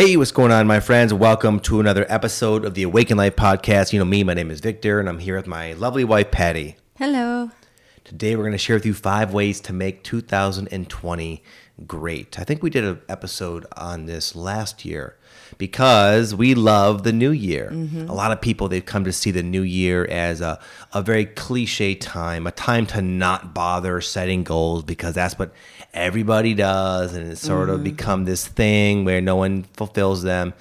Hey, what's going on, my friends? Welcome to another episode of the Awaken Life podcast. You know me, my name is Victor, and I'm here with my lovely wife, Pattie. Hello. Today, we're going to share with you five ways to make 2020 great. I think we did an episode on this last year because we love the new year. Mm-hmm. A lot of people, they've come to see the new year as a, a very cliche time, a time to not bother setting goals because that's what everybody does. And it's sort mm-hmm. of become this thing where no one fulfills them.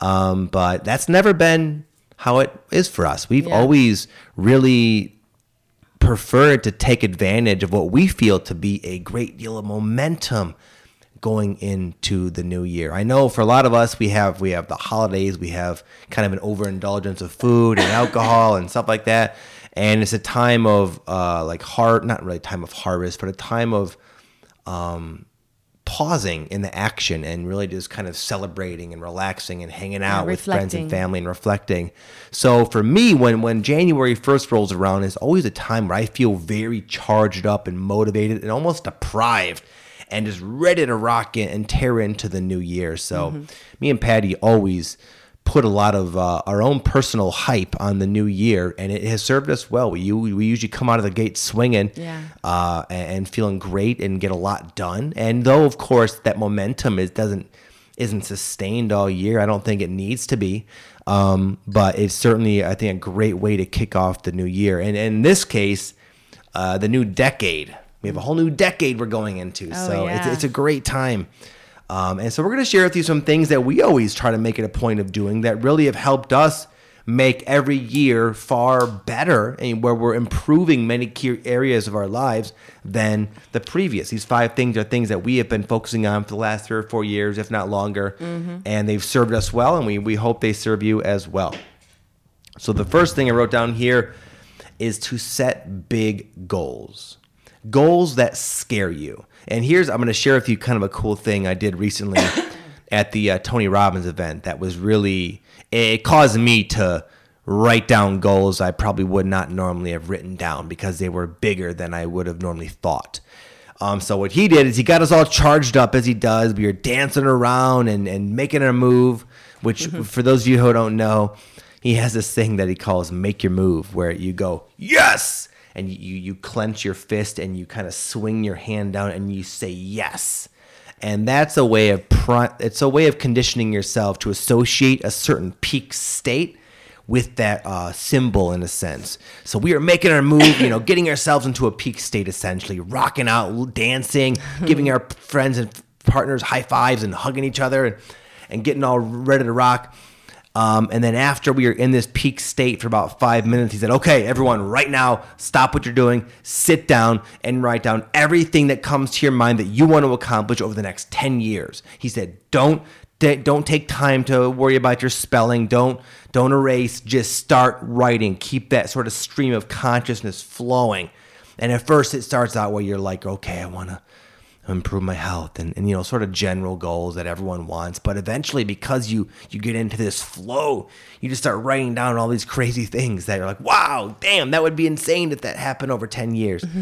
Um, but that's never been how it is for us. We've yeah. always really preferred to take advantage of what we feel to be a great deal of momentum going into the new year. I know for a lot of us we have we have the holidays, we have kind of an overindulgence of food and alcohol and stuff like that. And it's a time of uh, like heart, not really time of harvest, but a time of um, pausing in the action and really just kind of celebrating and relaxing and hanging out yeah, with friends and family and reflecting. So for me, when when January first rolls around, is always a time where I feel very charged up and motivated and almost deprived and just ready to rock it and tear into the new year. So mm-hmm. me and Pattie always put a lot of uh, our own personal hype on the new year, and it has served us well. We we usually come out of the gate swinging, yeah. uh, and, feeling great and get a lot done. And though, of course, that momentum is doesn't isn't sustained all year, I don't think it needs to be. Um, but it's certainly, I think, a great way to kick off the new year. And, and in this case, uh, the new decade. We have a whole new decade we're going into, oh, so yeah. it's, it's a great time. Um, and so we're going to share with you some things that we always try to make it a point of doing that really have helped us make every year far better and where we're improving many key areas of our lives than the previous. These five things are things that we have been focusing on for the last three or four years, if not longer, mm-hmm. and they've served us well, and we, we hope they serve you as well. So the first thing I wrote down here is to set big goals goals that scare you. And here's I'm going to share with you kind of a cool thing I did recently at the uh, Tony Robbins event that was really it caused me to write down goals I probably would not normally have written down because they were bigger than I would have normally thought. Um, so what he did is he got us all charged up as he does. We were dancing around and, and making a move, which mm-hmm. for those of you who don't know, he has this thing that he calls make your move where you go, yes, and you you clench your fist and you kind of swing your hand down and you say yes and that's a way of it's a way of conditioning yourself to associate a certain peak state with that uh, symbol in a sense. So we are making our move, you know, getting ourselves into a peak state essentially, rocking out, dancing, giving our friends and partners high fives and hugging each other and, and getting all ready to rock. Um, and then after we were in this peak state for about five minutes, he said, "Okay, everyone, right now, stop what you're doing, sit down, and write down everything that comes to your mind that you want to accomplish over the next ten years." He said, "Don't." Don't take time to worry about your spelling. Don't don't erase. Just start writing. Keep that sort of stream of consciousness flowing. And at first, it starts out where you're like, okay, I want to improve my health and, and you know sort of general goals that everyone wants. But eventually because you you get into this flow you just start writing down all these crazy things that you're like wow damn that would be insane if that happened over 10 years.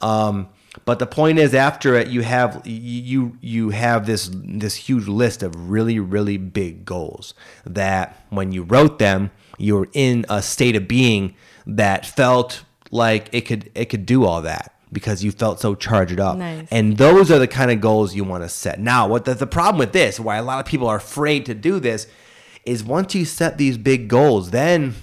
Um, but the point is after it you have you you have this this huge list of really really big goals that when you wrote them you were in a state of being that felt like it could it could do all that because you felt so charged up. Nice. And those are the kind of goals you want to set. Now, what the, the problem with this, why a lot of people are afraid to do this, is once you set these big goals, then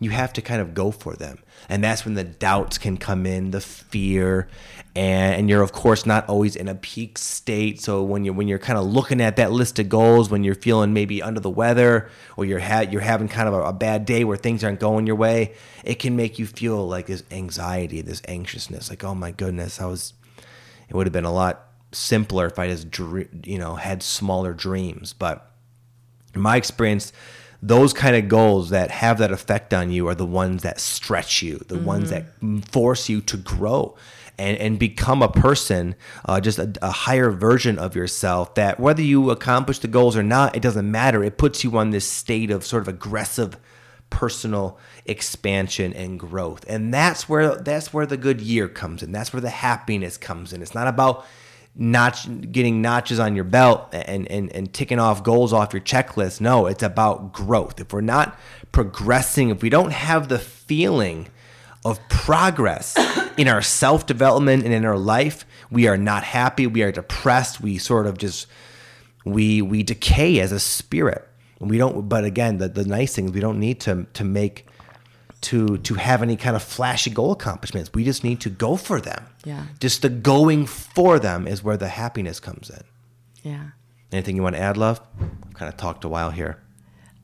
you have to kind of go for them. And that's when the doubts can come in, the fear, and, and you're of course not always in a peak state. So when you're when you're kind of looking at that list of goals, when you're feeling maybe under the weather, or you're ha- you're having kind of a, a bad day where things aren't going your way, it can make you feel like this anxiety, this anxiousness, like oh my goodness, I was. It would have been a lot simpler if I just you know had smaller dreams, but in my experience those kind of goals that have that effect on you are the ones that stretch you, the mm-hmm. ones that force you to grow and, and become a person, uh, just a, a, higher version of yourself. That whether you accomplish the goals or not, it doesn't matter. It puts you on this state of sort of aggressive personal expansion and growth and that's where that's where the good year comes in that's where the happiness comes in it's not about notch getting notches on your belt and, and and ticking off goals off your checklist. No, it's about growth. If we're not progressing, if we don't have the feeling of progress in our self development and in our life, we are not happy. We are depressed. We sort of just we we decay as a spirit. And we don't. But again, the the nice thing is we don't need to to make to to have any kind of flashy goal accomplishments. We just need to go for them. Yeah. Just the going for them is where the happiness comes in. Yeah. Anything you want to add, love? I've kind of talked a while here.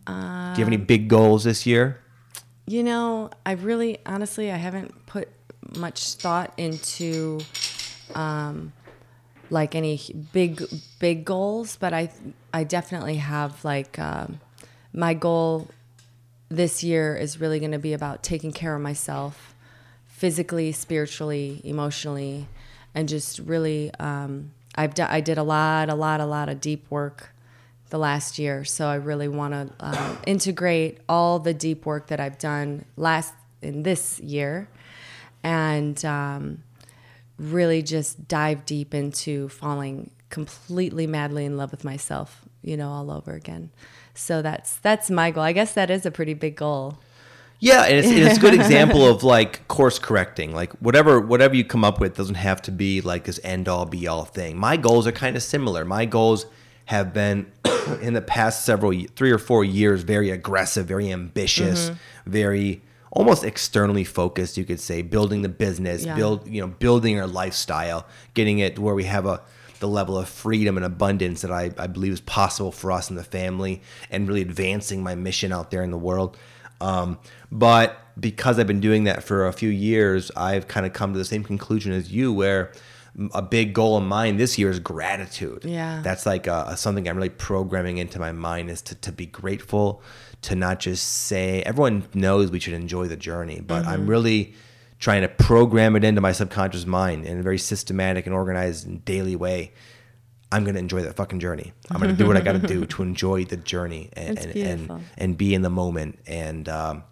Do you have any big goals this year? You know, I really, honestly, I haven't put much thought into um, like any big, big goals, but I, I definitely have like um, my goal this year is really going to be about taking care of myself physically, spiritually, emotionally, and just really, um, I've I did a lot, a lot, a lot of deep work the last year. So I really want to uh, integrate all the deep work that I've done last in this year, and um, really just dive deep into falling completely madly in love with myself. You know, all over again. So that's that's my goal. I guess that is a pretty big goal. Yeah, and it's, and it's a good example of like course correcting. Like whatever whatever you come up with doesn't have to be like this end all be all thing. My goals are kind of similar. My goals have been in the past several three or four years very aggressive, very ambitious, mm-hmm. very almost externally focused. You could say building the business, Yeah. build you know building our lifestyle, getting it where we have a the level of freedom and abundance that I, I believe is possible for us in the family and really advancing my mission out there in the world. Um, but because I've been doing that for a few years, I've kind of come to the same conclusion as you, where a big goal of mine this year is gratitude. Yeah. That's like uh, something I'm really programming into my mind is to, to be grateful, to not just say, everyone knows we should enjoy the journey, but I'm really trying to program it into my subconscious mind in a very systematic and organized and daily way. I'm going to enjoy that fucking journey. I'm going to do what I got to do to enjoy the journey and, and, and, and be in the moment. And, um,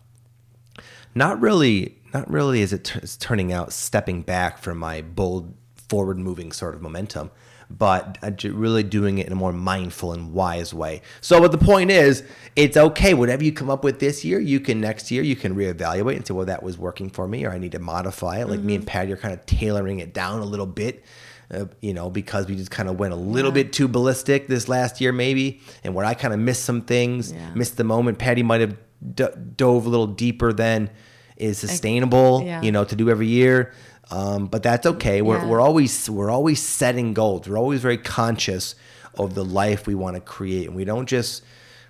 not really not really is it t- is turning out stepping back from my bold forward moving sort of momentum but uh, really doing it in a more mindful and wise way so but the point is it's okay whatever you come up with this year you can next year you can reevaluate and say well that was working for me or i need to modify it like me and pattie are kind of tailoring it down a little bit uh, you know, because we just kind of went a little bit too ballistic this last year, maybe, and where I kind of missed some things, Yeah. missed the moment. Pattie might have d- dove a little deeper than is sustainable, yeah. you know, to do every year. Um, but that's okay. We're, Yeah. we're always we're always setting goals. We're always very conscious of the life we want to create, and we don't just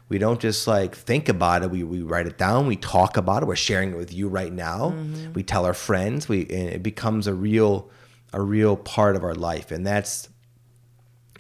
we don't just like think about it. We, we write it down. We talk about it. We're sharing it with you right now. Mm-hmm. We tell our friends. We and it becomes a real a real part of our life, and that's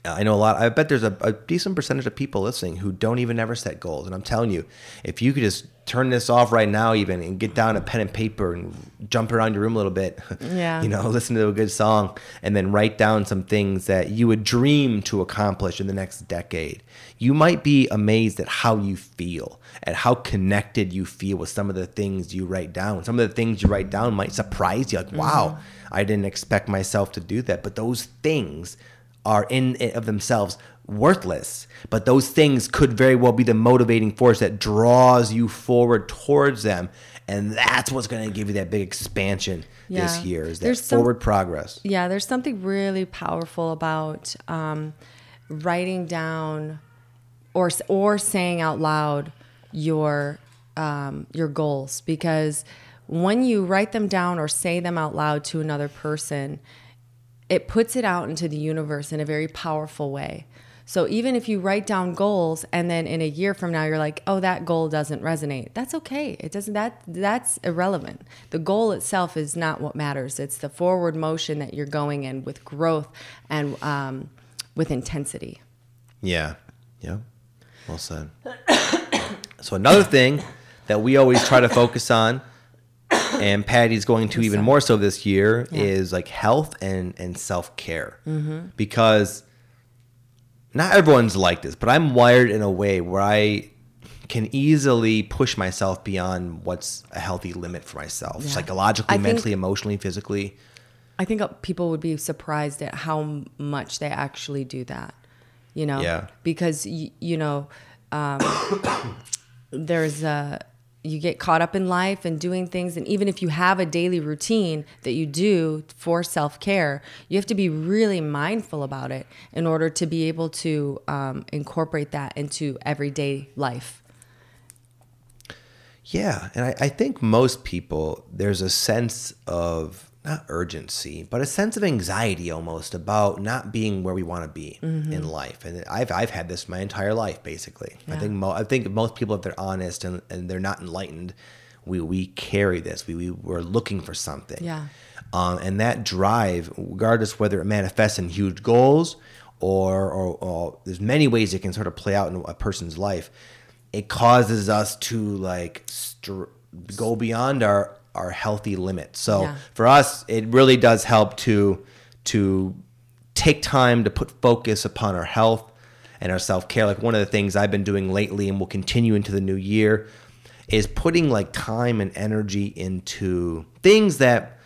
I know a lot. I bet there's a, a decent percentage of people listening who don't even ever set goals. And I'm telling you, if you could just turn this off right now, even and get down a pen and paper and jump around your room a little bit, Yeah. you know, listen to a good song, and then write down some things that you would dream to accomplish in the next decade, you might be amazed at how you feel, at how connected you feel with some of the things you write down. Some of the things you write down might surprise you, like, mm-hmm. wow, I didn't expect myself to do that. But those things are in and of themselves worthless. But those things could very well be the motivating force that draws you forward towards them. And that's what's going to give you that big expansion this year is that There's some- forward progress. Yeah, there's something really powerful about um, writing down or or saying out loud your um, your goals. Because when you write them down or say them out loud to another person, it puts it out into the universe in a very powerful way. So even if you write down goals and then in a year from now you're like, "Oh, that goal doesn't resonate." That's okay. It doesn't that that's irrelevant. The goal itself is not what matters. It's the forward motion that you're going in with growth and um, with intensity. yeah yeah well said so another thing that we always try to focus on and pattie's going to even more so this year Yeah. is like health and and self-care because not everyone's like this, but I'm wired in a way where I can easily push myself beyond what's a healthy limit for myself, Yeah. psychologically, I think- mentally, emotionally, physically. I think people would be surprised at how much they actually do that. You know, Yeah. because y- you know, um, there's a you get caught up in life and doing things, and even if you have a daily routine that you do for self care, you have to be really mindful about it in order to be able to um, incorporate that into everyday life. Yeah, and I, I think most people there's a sense of not urgency, but a sense of anxiety almost about not being where we want to be in life. And I've I've had this my entire life basically. I think mo- I think most people if they're honest and, and they're not enlightened, we we carry this. We we we're looking for something. Yeah. Um, and that drive, regardless whether it manifests in huge goals or, or, or there's many ways it can sort of play out in a person's life, it causes us to like str- go beyond our our healthy limit. So Yeah. for us, it really does help to to take time to put focus upon our health and our self care. Like one of the things I've been doing lately and will continue into the new year is putting like time and energy into things that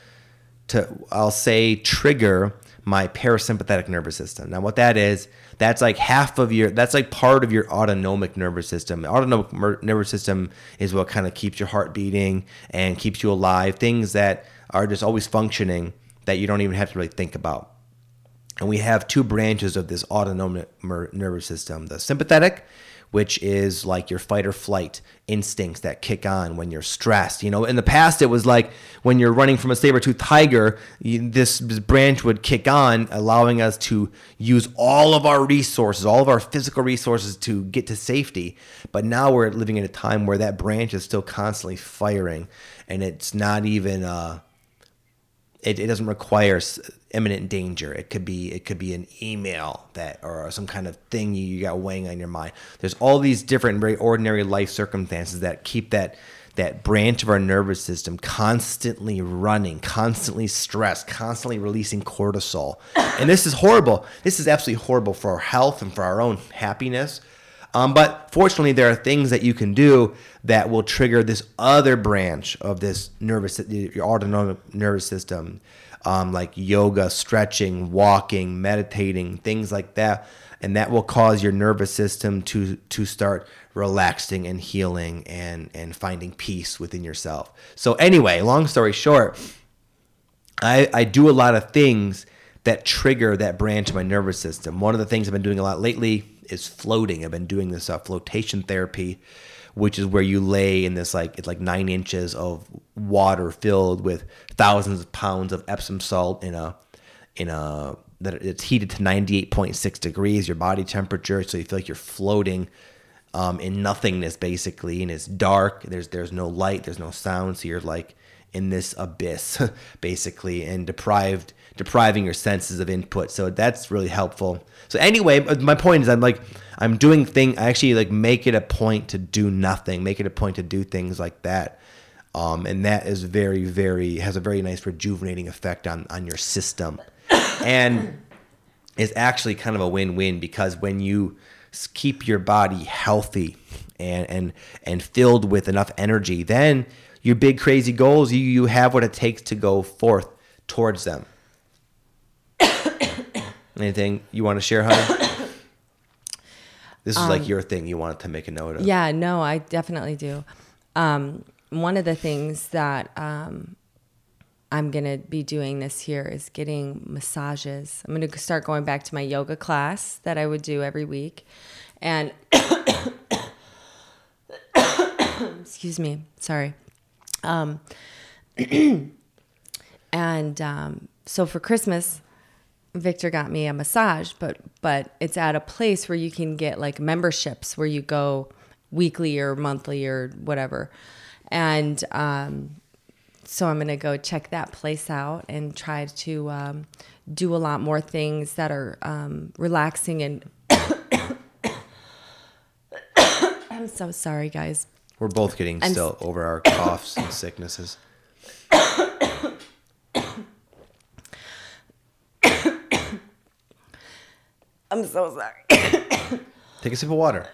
to I'll say trigger my parasympathetic nervous system. Now what that is, that's like half of your that's like part of your autonomic nervous system. Autonomic mer- nervous system is what kind of keeps your heart beating and keeps you alive. Things that are just always functioning that you don't even have to really think about. And we have two branches of this autonomic nervous system the sympathetic, which is like your fight or flight instincts that kick on when you're stressed. You know, in the past, it was like when you're running from a saber tooth tiger, you, this, branch would kick on, allowing us to use all of our resources, all of our physical resources to get to safety. But now we're living in a time where that branch is still constantly firing and it's not even. Uh, it, it doesn't require imminent danger. It could be it could be an email that or some kind of thing you, you got weighing on your mind. There's all these different very ordinary life circumstances that keep that that branch of our nervous system constantly running, constantly stressed, constantly releasing cortisol. And this is horrible. This is absolutely horrible for our health and for our own happiness. Um, but fortunately, there are things that you can do that will trigger this other branch of this nervous, your autonomic nervous system, um, like yoga, stretching, walking, meditating, things like that, and that will cause your nervous system to to start relaxing and healing and and finding peace within yourself. So anyway, long story short, I, I do a lot of things that trigger that branch of my nervous system. One of the things I've been doing a lot lately is floating. I've been doing this uh, flotation therapy, which is where you lay in this like it's like nine inches of water filled with thousands of pounds of Epsom salt in a in a that it's heated to 98.6 degrees, your body temperature, so you feel like you're floating um, in nothingness basically, and it's dark. There's there's no light, there's no sound, so you're like in this abyss basically, and deprived depriving your senses of input. So that's really helpful. So anyway, my point is I'm like I'm doing thing. I actually like make it a point to do nothing. Make it a point to do things like that. Um, and that is very, very has a very nice rejuvenating effect on on your system, and is actually kind of a win-win because when you keep your body healthy and and and filled with enough energy, then your big crazy goals you you have what it takes to go forth towards them. Anything you want to share, honey? This is like your thing. You wanted to make a note of. Yeah, no, I definitely do. Um, one of the things that um, I'm going to be doing this year is getting massages. I'm going to start going back to my yoga class that I would do every week. And, excuse me, sorry. Um, and um, so for Christmas, Victor got me a massage, but but it's at a place where you can get like memberships where you go weekly or monthly or whatever. And um, so I'm gonna go check that place out and try to um, do a lot more things that are um, relaxing and. I'm so sorry, guys. We're both getting I'm still over our coughs and sicknesses. I'm so sorry. Take a sip of water.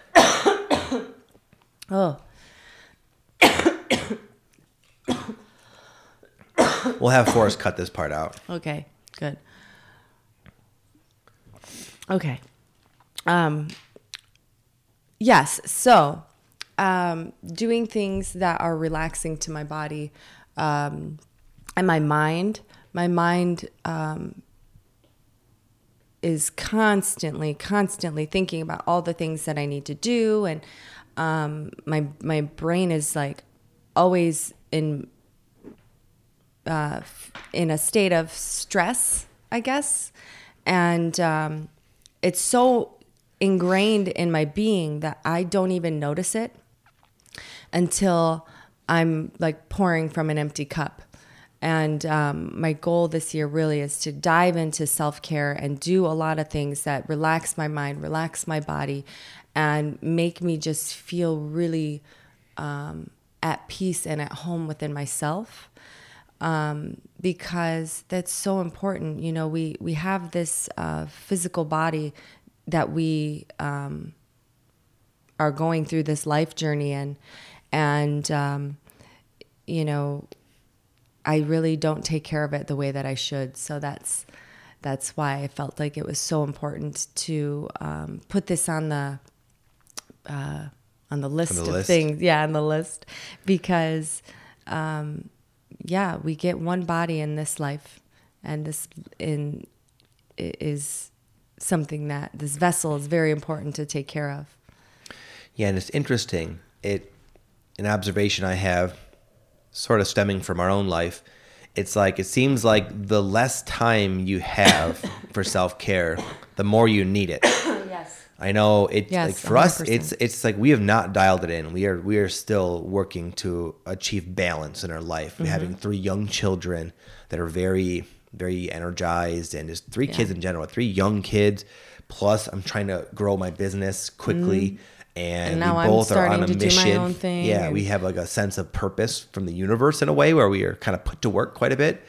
Oh, We'll have Forrest cut this part out. okay. Good. Okay. Um, yes. So, um, doing things that are relaxing to my body um, and my mind. My mind um, is constantly, constantly thinking about all the things that I need to do, and um, my my brain is like always in uh, in a state of stress, I guess, and um, it's so ingrained in my being that I don't even notice it until I'm like pouring from an empty cup. And um, my goal this year really is to dive into self care and do a lot of things that relax my mind, relax my body, and make me just feel really um, at peace and at home within myself. Um, because that's so important. You know, we, we have this uh, physical body that we um, are going through this life journey in. And, um, you know, I really don't take care of it the way that I should. So that's that's why I felt like it was so important to um, put this on the uh, on the list the of list? things. Yeah, on the list because um, yeah, we get one body in this life, and this in is something that this vessel is very important to take care of. Yeah, and it's interesting. It an observation I have, sort of stemming from our own life. It's like it seems like the less time you have for self care, the more you need it. yes. I know it Yes, like for us 100%. it's it's like we have not dialed it in. We are we are still working to achieve balance in our life. Mm-hmm. Having three young children that are very very energized and just three kids in general, three young kids. Plus I'm trying to grow my business quickly Mm-hmm. And now we both are on a to do my mission. own thing Yeah, and- we have like a sense of purpose from the universe in a way where we are kind of put to work quite a bit.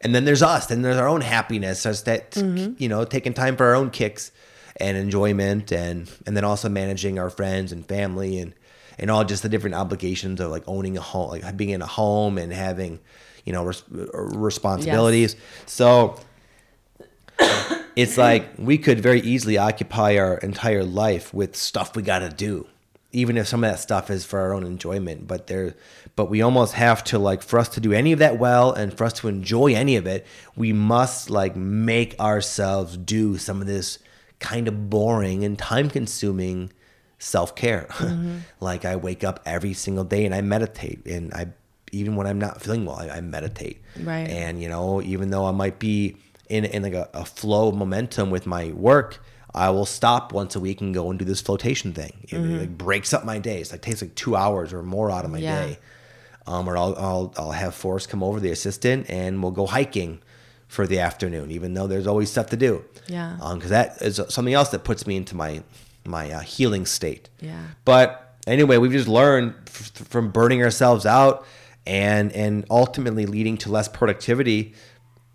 And then there's us, and there's our own happiness, just that Mm-hmm. you know, taking time for our own kicks and enjoyment, and and then also managing our friends and family, and and all just the different obligations of like owning a home, like being in a home and having, you know, res- responsibilities. So it's like we could very easily occupy our entire life with stuff we got to do even if some of that stuff is for our own enjoyment but there but we almost have to like for us to do any of that well and for us to enjoy any of it we must like make ourselves do some of this kind of boring and time consuming self-care mm-hmm. like i wake up every single day and i meditate and i even when i'm not feeling well i, I meditate. Right. and you know even though i might be in, in like a, a flow of momentum with my work i will stop once a week and go and do this flotation thing it, like breaks up my days Like takes like two hours or more out of my Yeah. day um, or I'll, I'll i'll have forrest come over the assistant and we'll go hiking for the afternoon even though there's always stuff to do Yeah. Um, because that is something else that puts me into my my uh, healing state Yeah. but anyway, we've just learned f- from burning ourselves out and and ultimately leading to less productivity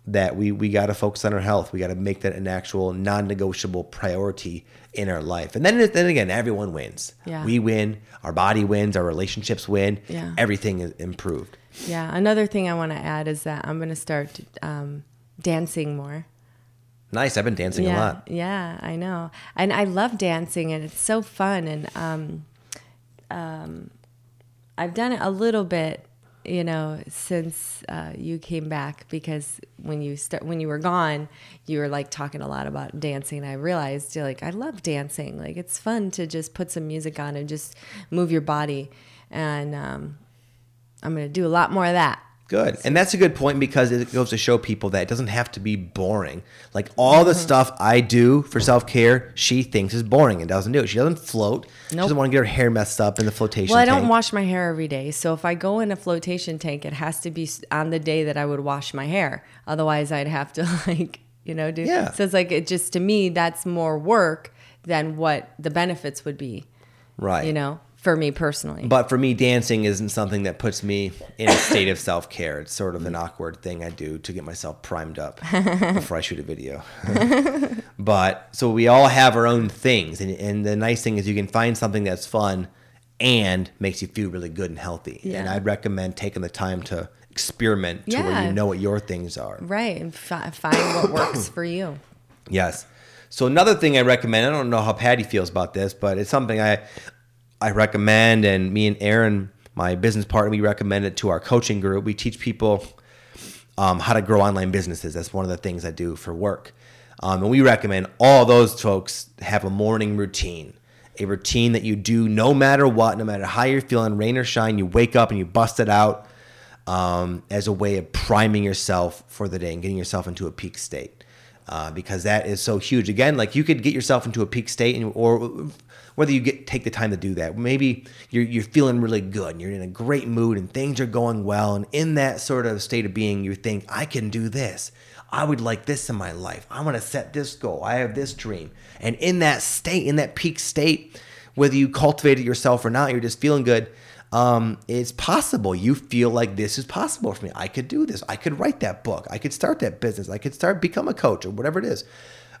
that we we got to focus on our health. We got to make that an actual non-negotiable priority in our life. And then then again, everyone wins. Yeah. We win, our body wins, our relationships win. Yeah. Everything is improved. Yeah. Another thing I want to add is that I'm going to start um, dancing more. Nice. I've been dancing yeah, a lot. Yeah, I know. And I love dancing and it's so fun. And um, um, I've done it a little bit, you know, since uh, you came back because when you start, when you were gone, you were like talking a lot about dancing. I realized you're like, I love dancing. Like it's fun to just put some music on and just move your body. And um, I'm to do a lot more of that. Good. And that's a good point because it goes to show people that it doesn't have to be boring. Like all the Mm-hmm. stuff I do for self care, she thinks is boring and doesn't do it. She doesn't float. She Nope. doesn't want to get her hair messed up in the flotation Well, I don't tank. wash my hair every day. So if I go in a flotation tank, it has to be s- on the day that I would wash my hair. Otherwise, I'd have to like, you know, do. Yeah. So it's like it just to me that's more work than what the benefits would be. right. You know, for me personally. But for me, dancing isn't something that puts me in a state of self care. It's sort of an awkward thing I do to get myself primed up before I shoot a video. but so we all have our own things. And, and the nice thing is you can find something that's fun and makes you feel really good and healthy. And I'd recommend taking the time to experiment to where you know what your things are. Right. And fi- find what works for you. Yes. So another thing I recommend, I don't know how Pattie feels about this, but it's something I I recommend and me and Aaron, my business partner, we recommend it to our coaching group. We teach people um, how to grow online businesses. That's one of the things I do for work. Um, and we recommend all those folks have a morning routine, a routine that you do no matter what, no matter how you're feeling, rain or shine, you wake up and you bust it out um, as a way of priming yourself for the day and getting yourself into a peak state. Uh, because that is so huge. Again, like you could get yourself into a peak state, and, or whether you get take the time to do that. Maybe you're you're feeling really good, and you're in a great mood, and things are going well, and in that sort of state of being, you think, I can do this. I would like this in my life. I want to set this goal. I have this dream, and in that state, in that peak state, whether you cultivate it yourself or not, you're just feeling good um, it's possible. You feel like this is possible for me. I could do this. I could write that book. I could start that business. I could start become a coach or whatever it is.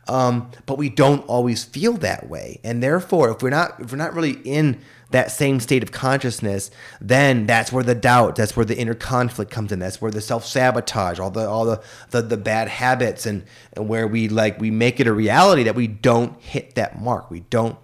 Um, but we don't always feel that way, and therefore, if we're not if we're not really in that same state of consciousness, then that's where the doubt, that's where the inner conflict comes in. That's where the self sabotage, all the all the, the the bad habits, and, and where we like we make it a reality that we don't hit that mark. We don't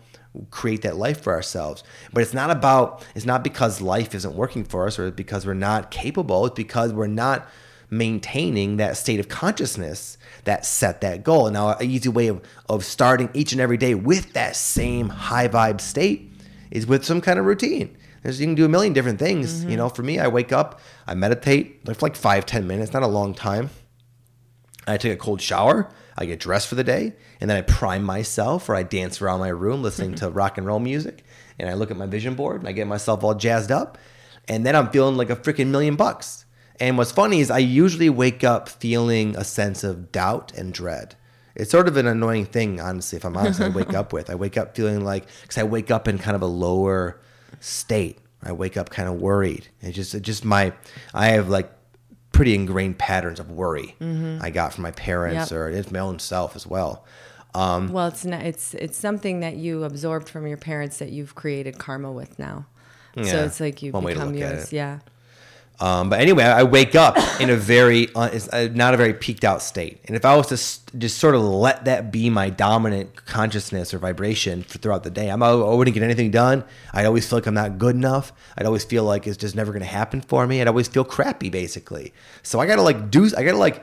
create that life for ourselves. But it's not about it's not because life isn't working for us or because we're not capable. It's because we're not maintaining that state of consciousness that set that goal. And now an easy way of, of starting each and every day with that same high vibe state is with some kind of routine. There's, you can do a million different things. You mm-hmm. know, for me, I wake up, I meditate for like five, ten minutes, not a long time. I take a cold shower. I get dressed for the day, and then I prime myself, or I dance around my room listening to rock and roll music, and I look at my vision board and I get myself all jazzed up, and then I'm feeling like a freaking million bucks. And what's funny is I usually wake up feeling a sense of doubt and dread. It's sort of an annoying thing, honestly, if I'm honest. I wake up with. I wake up feeling like because I wake up in kind of a lower state. I wake up kind of worried. It's just, it just my, I have like pretty ingrained patterns of worry I got from my parents Yep. or it's my own self as well. Um, Well, it's not, it's it's something that you absorbed from your parents that you've created karma with now. Yeah, So it's like you one way to become yours. Yeah. Um, but anyway, I wake up in a very, uh, uh, not a very peaked out state. And if I was to s- just sort of let that be my dominant consciousness or vibration for, throughout the day, I'm, I wouldn't get anything done. I'd always feel like I'm not good enough. I'd always feel like it's just never going to happen for me. I'd always feel crappy, basically. So I got to like do, I got to like,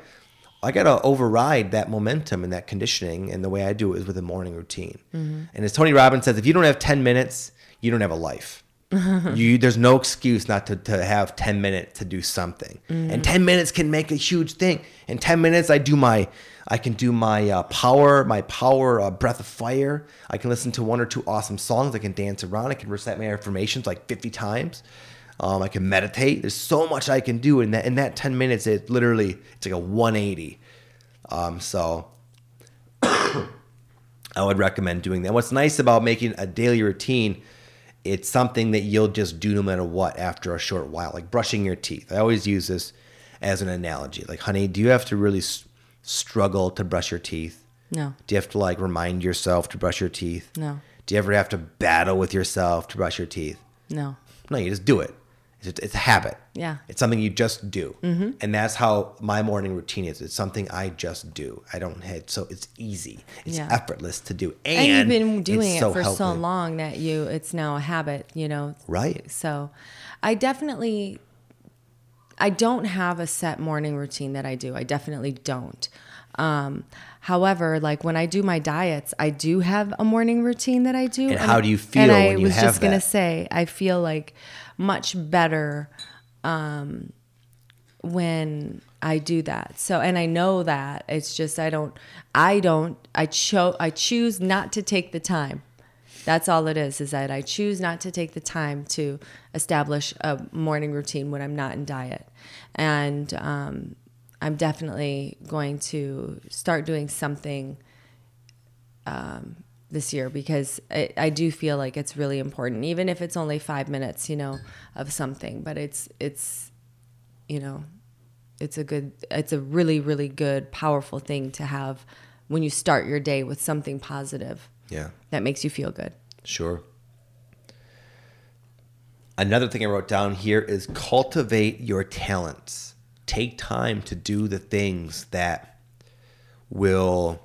I got to override that momentum and that conditioning. And the way I do it is with a morning routine. And as Tony Robbins says, if you don't have 10 minutes, you don't have a life you there's no excuse not to, to have 10 minutes to do something. And 10 minutes can make a huge thing. In 10 minutes i do my i can do my uh, power my power uh, breath of fire. I can listen to one or two awesome songs. I can dance around. I can recite my affirmations like 50 times. Um, i can meditate. There's so much i can do in that in that 10 minutes. It literally it's like a 180 um, so I would recommend doing that. What's nice about making a daily routine, it's something that you'll just do no matter what after a short while, like brushing your teeth. I always use this as an analogy. Like, honey, do you have to really s- struggle to brush your teeth? No. Do you have to like remind yourself to brush your teeth? No. Do you ever have to battle with yourself to brush your teeth? No. No, you just do it. It's, it's a habit. Yeah. It's something you just do. Mm-hmm. And that's how my morning routine is. It's something I just do. I don't have, so it's easy. It's Yeah. effortless to do. And, And, you've been doing it so for so long that you it's now a habit, you know. Right. So I definitely I don't have a set morning routine that I do. I definitely don't. Um, however, like when I do my diets, I do have a morning routine that I do. And how do you feel And I was just gonna say, I feel like much better um, when I do that. So, and I know that it's just I don't, I don't, I cho, I choose not to take the time. That's all it is. Is that I choose not to take the time to establish a morning routine when I'm not in diet, and um, I'm definitely going to start doing something um, this year because I, I do feel like it's really important, even if it's only five minutes, you know, of something. But it's it's, you know, it's a good, it's a really really good, powerful thing to have when you start your day with something positive Yeah, that makes you feel good. sure. Another thing I wrote down here is cultivate your talents. take time to do the things that will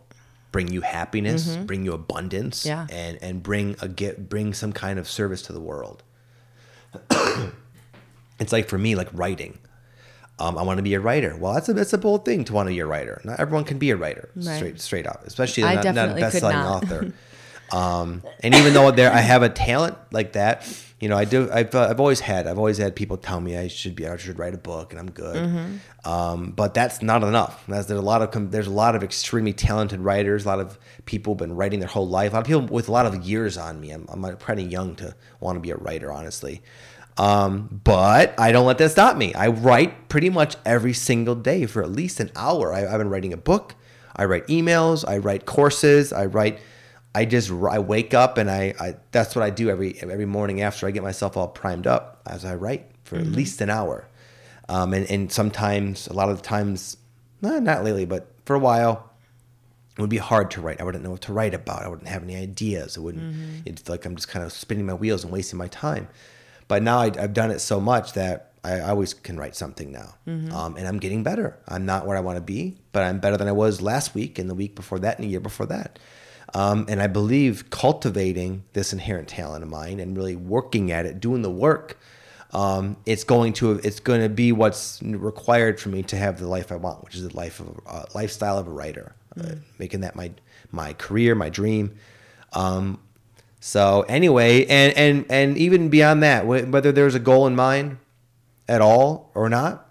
bring you happiness, bring you abundance, Mm-hmm. Yeah. and and bring a get bring some kind of service to the world. it's like for me, like writing. Um, I want to be a writer. Well, that's a that's a bold thing to want to be a writer. Not everyone can be a writer, Right. straight straight up, especially not, not a best-selling not. author. Um, and even though there I have a talent like that, you know, I do. I've, uh, I've always had. I've always had people tell me I should be. I should write a book, and I'm good. Mm-hmm. Um, but that's not enough. There's, there's a lot of there's a lot of extremely talented writers. A lot of people have been writing their whole life. A lot of people with a lot of years on me. I'm, I'm pretty young to want to be a writer, honestly. Um, but I don't let that stop me. I write pretty much every single day for at least an hour. I, I've been writing a book. I write emails. I write courses. I write. I just I wake up and I, I that's what I do every every morning after I get myself all primed up as I write for at least an hour. Um, and, and sometimes a lot of the times, eh, not lately, but for a while, it would be hard to write. I wouldn't know what to write about. I wouldn't have any ideas. It wouldn't. It's like I'm just kind of spinning my wheels and wasting my time. But now I, I've done it so much that I always can write something now, um, and I'm getting better. I'm not where I want to be, but I'm better than I was last week and the week before that and the year before that. Um, and I believe cultivating this inherent talent of mine and really working at it, doing the work, um, it's going to it's going to be what's required for me to have the life I want, which is the life of uh, lifestyle of a writer, uh, making that my my career, my dream. Um, so anyway, and and and even beyond that, wh- whether there's a goal in mind at all or not,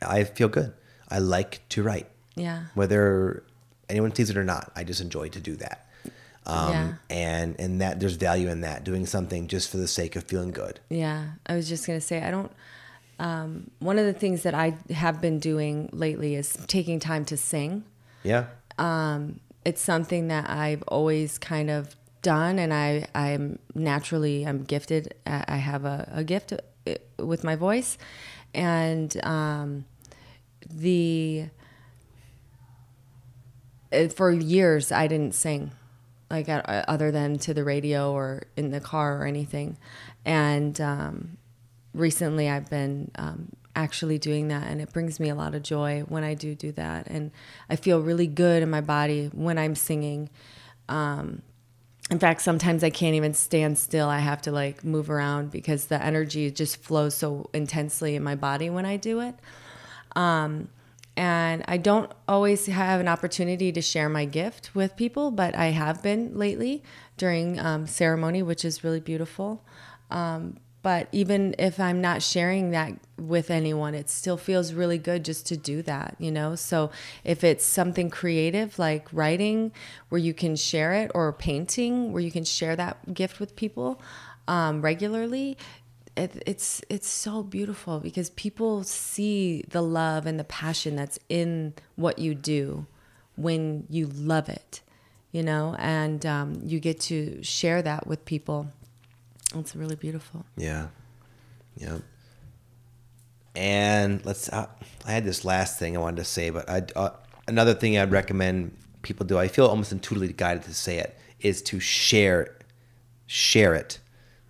I feel good. I like to write, Yeah. whether anyone sees it or not. I just enjoy to do that. Um, Yeah. and and that there's value in that doing something just for the sake of feeling good. Yeah, I was just gonna say I don't. Um, one of the things that I have been doing lately is taking time to sing. Yeah. It's something that I've always kind of done, and I I'm naturally I'm gifted. I have a, a gift uh, with my voice, and um, the for years I didn't sing like uh, other than to the radio or in the car or anything. And um, recently I've been um, actually doing that and it brings me a lot of joy when I do do that. And I feel really good in my body when I'm singing. Um, in fact sometimes I can't even stand still. I have to like move around because the energy just flows so intensely in my body when I do it and I don't always have an opportunity to share my gift with people, but I have been lately during um, ceremony, which is really beautiful. Um, but even if I'm not sharing that with anyone, it still feels really good just to do that, you know? So if it's something creative like writing where you can share it or painting where you can share that gift with people um, regularly, it, it's it's so beautiful because people see the love and the passion that's in what you do when you love it, you know, and um, you get to share that with people. It's really beautiful. Yeah. Yep. And let's. Uh, I had this last thing I wanted to say, but I uh, another thing I'd recommend people do. I feel almost intuitively guided to say it is to share, share it.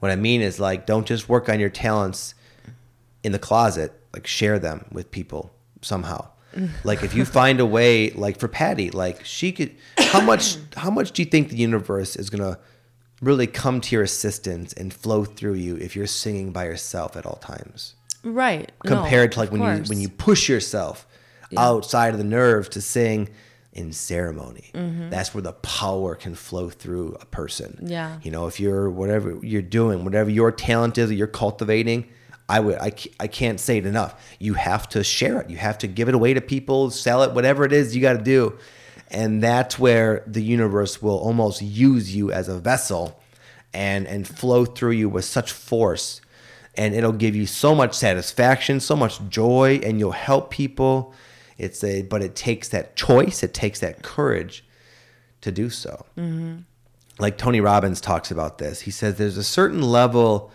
What I mean is like don't just work on your talents in the closet. Like share them with people somehow. like if you find a way, like for Pattie, like she could. How much? How much do you think the universe is gonna really come to your assistance and flow through you if you're singing by yourself at all times? Right. No, compared to like when you when you push yourself outside of the nerve to sing in ceremony. That's where the power can flow through a person. Mm-hmm. Yeah. you know if you're whatever you're doing whatever your talent is that you're cultivating i would I, I can't say it enough. You have to share it. You have to give it away to people sell it whatever it is you got to do. And that's where the universe will almost use you as a vessel and and flow through you with such force. And it'll give you so much satisfaction so much joy and you'll help people it's a but it takes that choice it takes that courage to do so. Mm-hmm. Like tony robbins talks about this. He says there's a certain level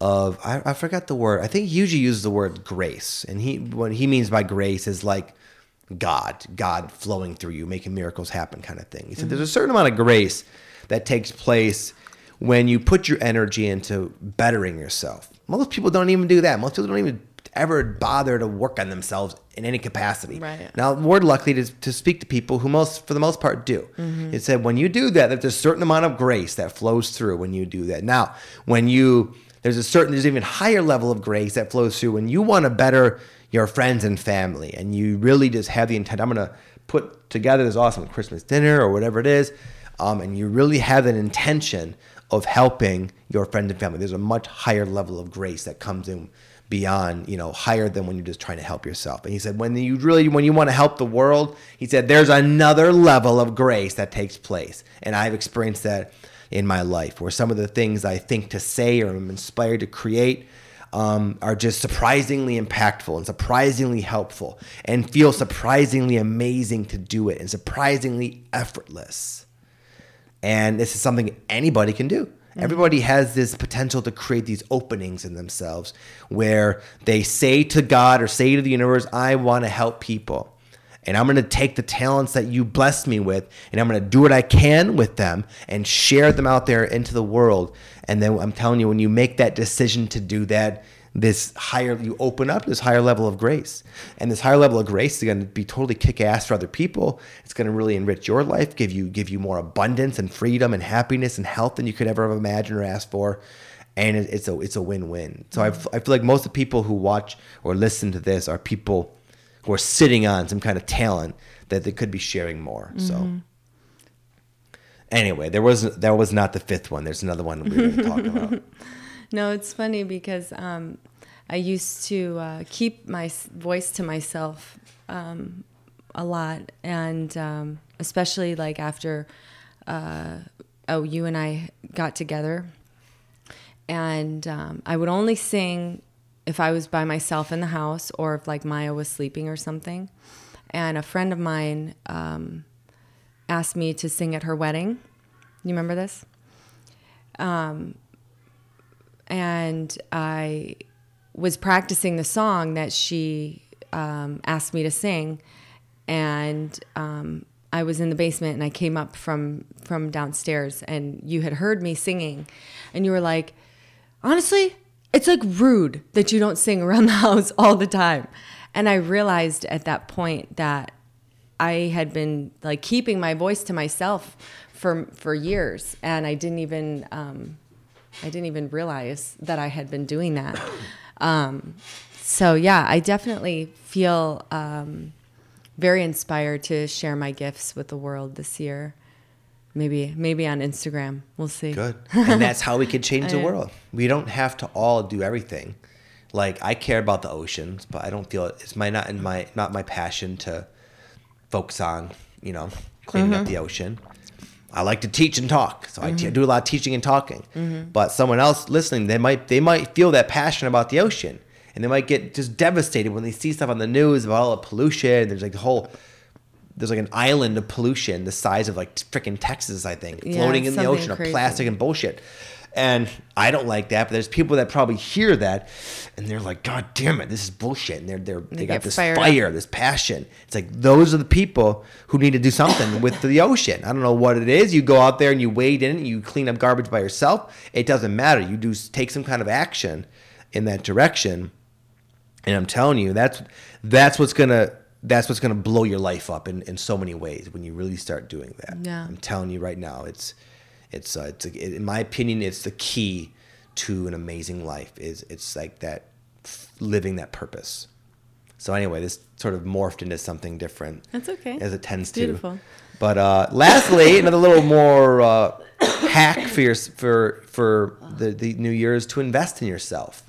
of I, I forgot the word i think he usually uses the word grace. And he what he means by grace is like god god flowing through you making miracles happen kind of thing. He said there's a mm-hmm. certain amount of grace that takes place when you put your energy into bettering yourself. Most people don't even do that. Most people don't even ever bother to work on themselves in any capacity. Right. Now, we're lucky to, to speak to people who most, for the most part, do. It said when you do that, that there's a certain amount of grace that flows through when you do that. Now, when you there's a certain there's even higher level of grace that flows through when you want to better your friends and family, and you really just have the intent. I'm gonna put together this awesome Christmas dinner or whatever it is, um, and you really have an intention of helping your friends and family. There's a much higher level of grace that comes in beyond, you know, higher than when you're just trying to help yourself. And he said, when you really, when you want to help the world, he said, there's another level of grace that takes place. And I've experienced that in my life where some of the things I think to say or I'm inspired to create um, are just surprisingly impactful and surprisingly helpful and feel surprisingly amazing to do it and surprisingly effortless. And this is something anybody can do. Mm-hmm. Everybody has this potential to create these openings in themselves where they say to God or say to the universe, I want to help people. And I'm going to take the talents that you blessed me with and I'm going to do what I can with them and share them out there into the world. And then I'm telling you, when you make that decision to do that, this higher you open up this higher level of grace. And this higher level of grace is going to be totally kick ass for other people. It's going to really enrich your life give you give you more abundance and freedom and happiness and health than you could ever have imagined or asked for. And it, it's a it's a win-win. So I, f- I feel like most of the people who watch or listen to this are people who are sitting on some kind of talent that they could be sharing more so. Mm-hmm. Anyway there was there was not the fifth one. There's another one we were going to talk about No, it's funny because um, I used to uh, keep my voice to myself um, a lot, and um, especially like after uh, oh, you and I got together, and um, I would only sing if I was by myself in the house or if like Maya was sleeping or something. And a friend of mine um, asked me to sing at her wedding. You remember this? And I was practicing the song that she um, asked me to sing, and um, I was in the basement, and I came up from from downstairs, and you had heard me singing, and you were like, honestly, it's like rude that you don't sing around the house all the time, and I realized at that point that I had been like keeping my voice to myself for for years, and I didn't even. Um, I didn't even realize that I had been doing that. Um, so yeah, I definitely feel um, very inspired to share my gifts with the world this year. Maybe maybe on Instagram. We'll see. Good. And that's how we can change the world. We don't have to all do everything. Like I care about the oceans, but I don't feel it's my not in my not my passion to focus on, you know, cleaning up the ocean. I like to teach and talk, so I te- mm-hmm. do a lot of teaching and talking. Mm-hmm. But someone else listening, they might they might feel that passion about the ocean, and they might get just devastated when they see stuff on the news about all the pollution. There's like the whole there's like an island of pollution the size of like freaking Texas, I think, Yeah, floating in the ocean of plastic and bullshit. And I don't like that, but there's people that probably hear that and they're like, God damn it, this is bullshit. And they're they're they, They got this fire, this passion. It's like those are the people who need to do something with the ocean. I don't know what it is. You go out there and you wade in it, you clean up garbage by yourself. It doesn't matter. You do take some kind of action in that direction. And I'm telling you, that's that's what's gonna that's what's gonna blow your life up in, in so many ways when you really start doing that. Yeah. I'm telling you right now, it's it's uh, it's a, in my opinion, it's the key to an amazing life. Is it's like that living that purpose. So anyway, this sort of morphed into something different. That's okay. as it tends to. Beautiful. But uh, lastly, another little more uh, hack for your, for for the, the New Year is to invest in yourself.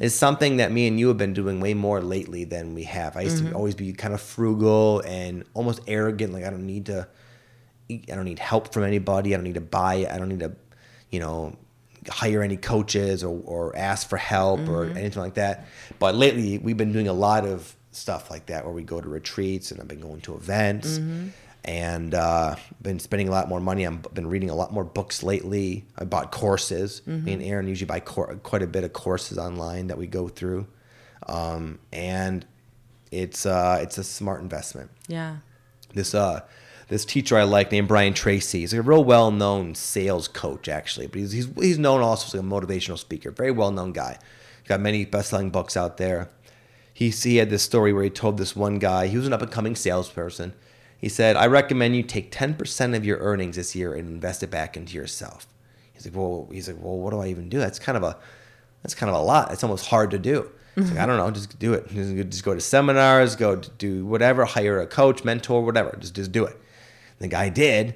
It's something that me and you have been doing way more lately than we have. I used to always be kind of frugal and almost arrogant, like I don't need to, I don't need help from anybody. I don't need to buy it. I don't need to, you know, hire any coaches or, or ask for help or anything like that. But lately, we've been doing a lot of stuff like that where we go to retreats and I've been going to events and uh, been spending a lot more money. I've been reading a lot more books lately. I bought courses. Me and Aaron usually buy cor- quite a bit of courses online that we go through, um, and it's uh, it's a smart investment Yeah. this uh this teacher I like named Brian Tracy. He's a real well known sales coach actually, but he's he's, he's known also as a motivational speaker. Very well known guy. He's got many best selling books out there. he he had this story where he told this one guy he was an up and coming salesperson. He said, "I recommend you take ten percent of your earnings this year and invest it back into yourself." He's like, "Well, he's like, well, what do I even do? That's kind of a that's kind of a lot. It's almost hard to do." He's like, mm-hmm. "I don't know, just do it. Just go to seminars, go to do whatever, hire a coach, mentor, whatever. Just just do it." The guy did.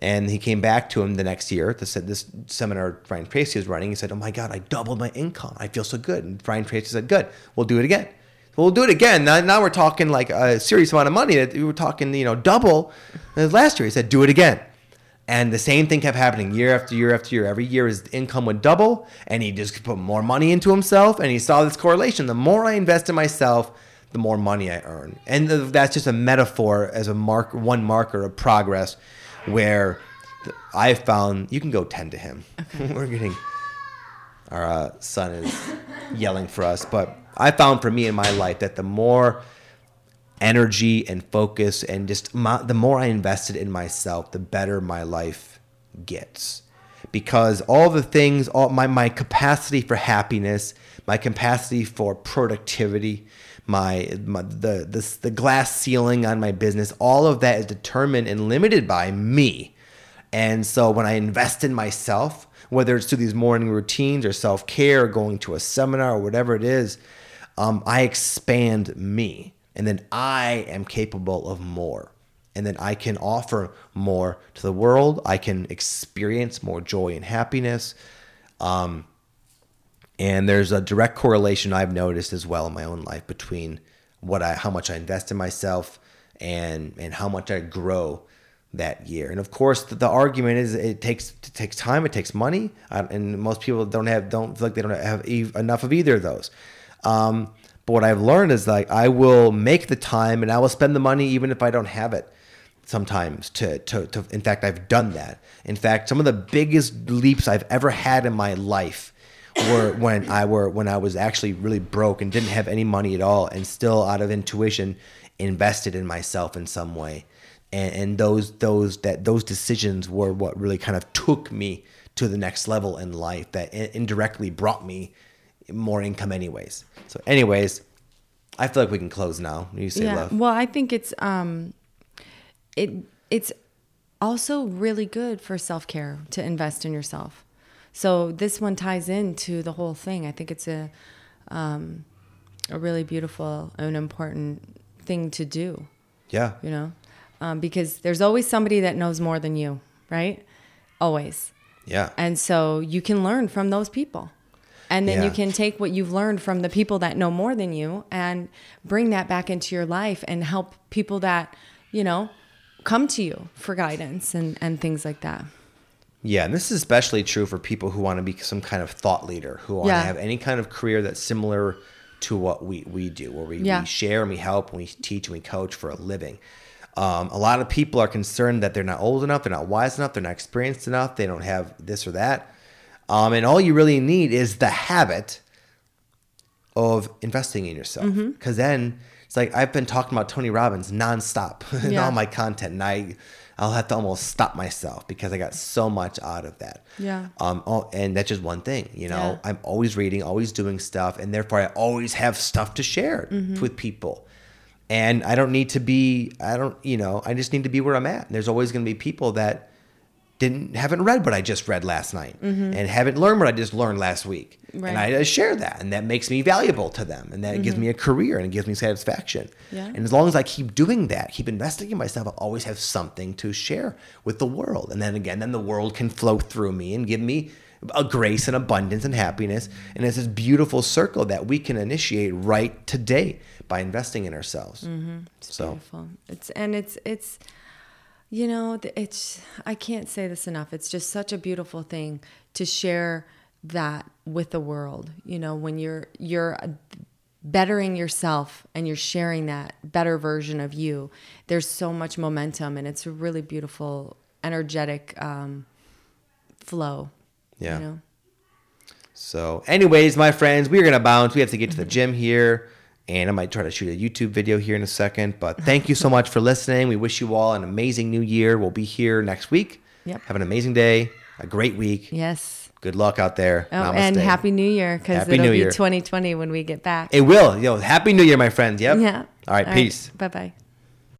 And he came back to him the next year to said this seminar Brian Tracy was running. He said, "Oh my God, I doubled my income. I feel so good." And Brian Tracy said, "Good, we'll do it again. We'll do it again." Now, now we're talking like a serious amount of money. That we were talking, you know, double. Uh, last year, he said, "Do it again." And the same thing kept happening year after year after year. Every year his income would double, and he just put more money into himself. And he saw this correlation: the more I invest in myself, the more money I earn. And that's just a metaphor as a mark, one marker of progress where I found you can go tend to him. Okay. We're getting our uh, son is yelling for us, but I found for me in my life that the more energy and focus and just my, the more I invested in myself, the better my life gets. Because all the things, all my my capacity for happiness, my capacity for productivity, my, my the, the the glass ceiling on my business, all of that is determined and limited by me. And so when I invest in myself, whether it's through these morning routines or self care, or going to a seminar or whatever it is, um, I expand me, and then I am capable of more. And then I can offer more to the world. I can experience more joy and happiness. Um, and there's a direct correlation I've noticed as well in my own life between what I how much I invest in myself and and how much I grow that year. And of course, the, the argument is it takes it takes time, it takes money, and most people don't have don't feel like they don't have e- enough of either of those. Um, but what I've learned is like I will make the time and I will spend the money even if I don't have it. Sometimes to, to, to in fact I've done that. In fact, some of the biggest leaps I've ever had in my life were when I were when I was actually really broke and didn't have any money at all, and still out of intuition invested in myself in some way. And, and those those that those decisions were what really kind of took me to the next level in life. That indirectly brought me more income, anyways. So, anyways, I feel like we can close now. You say yeah. love. Well, I think it's um, it it's also really good for self care to invest in yourself. So this one ties into the whole thing. I think it's a um, a really beautiful and important thing to do. Yeah. You know, um, because there's always somebody that knows more than you, right? Always. Yeah. And so you can learn from those people. And then Yeah. you can take what you've learned from the people that know more than you and bring that back into your life and help people that, you know, come to you for guidance and, and things like that. Yeah, and this is especially true for people who want to be some kind of thought leader, who want Yeah. to have any kind of career that's similar to what we, we do, where we, Yeah. we share and we help and we teach and we coach for a living. Um, a lot of people are concerned that they're not old enough, they're not wise enough, they're not experienced enough, they don't have this or that. Um, and all you really need is the habit of investing in yourself. Mm-hmm. Because then it's like I've been talking about Tony Robbins nonstop in all my content, and I I'll have to almost stop myself because I got so much out of that. Yeah. Um. Oh, and that's just one thing. You know, Yeah. I'm always reading, always doing stuff, and therefore I always have stuff to share Mm-hmm. with people. And I don't need to be. I don't. You know. I just need to be where I'm at. And there's always going to be people that didn't haven't read what I just read last night and haven't learned what I just learned last week. Mm-hmm. Right. And I share that, and that makes me valuable to them, and that gives me a career and it gives me satisfaction. Mm-hmm. Yeah. And as long as I keep doing that, keep investing in myself, I'll always have something to share with the world. And then again, then the world can flow through me and give me a grace and abundance and happiness. And it's this beautiful circle that we can initiate right today by investing in ourselves. so Beautiful. It's and it's it's you know it's I can't say this enough. It's just such a beautiful thing to share that with the world. You know, when you're you're uh, bettering yourself and you're sharing that better version of you, there's so much momentum and it's a really beautiful, energetic um, flow. Yeah. You know? So, anyways, my friends, we're gonna bounce. We have to get to the gym here, and I might try to shoot a YouTube video here in a second. But thank you so much for listening. We wish you all an amazing new year. We'll be here next week. Yep. Have an amazing day, a great week. Yes. Good luck out there. Oh, and Happy New Year because it'll New be Year. 2020 when we get back. It will. Yo, Happy New Year, my friends. Yep. yeah. All right. peace. Bye bye.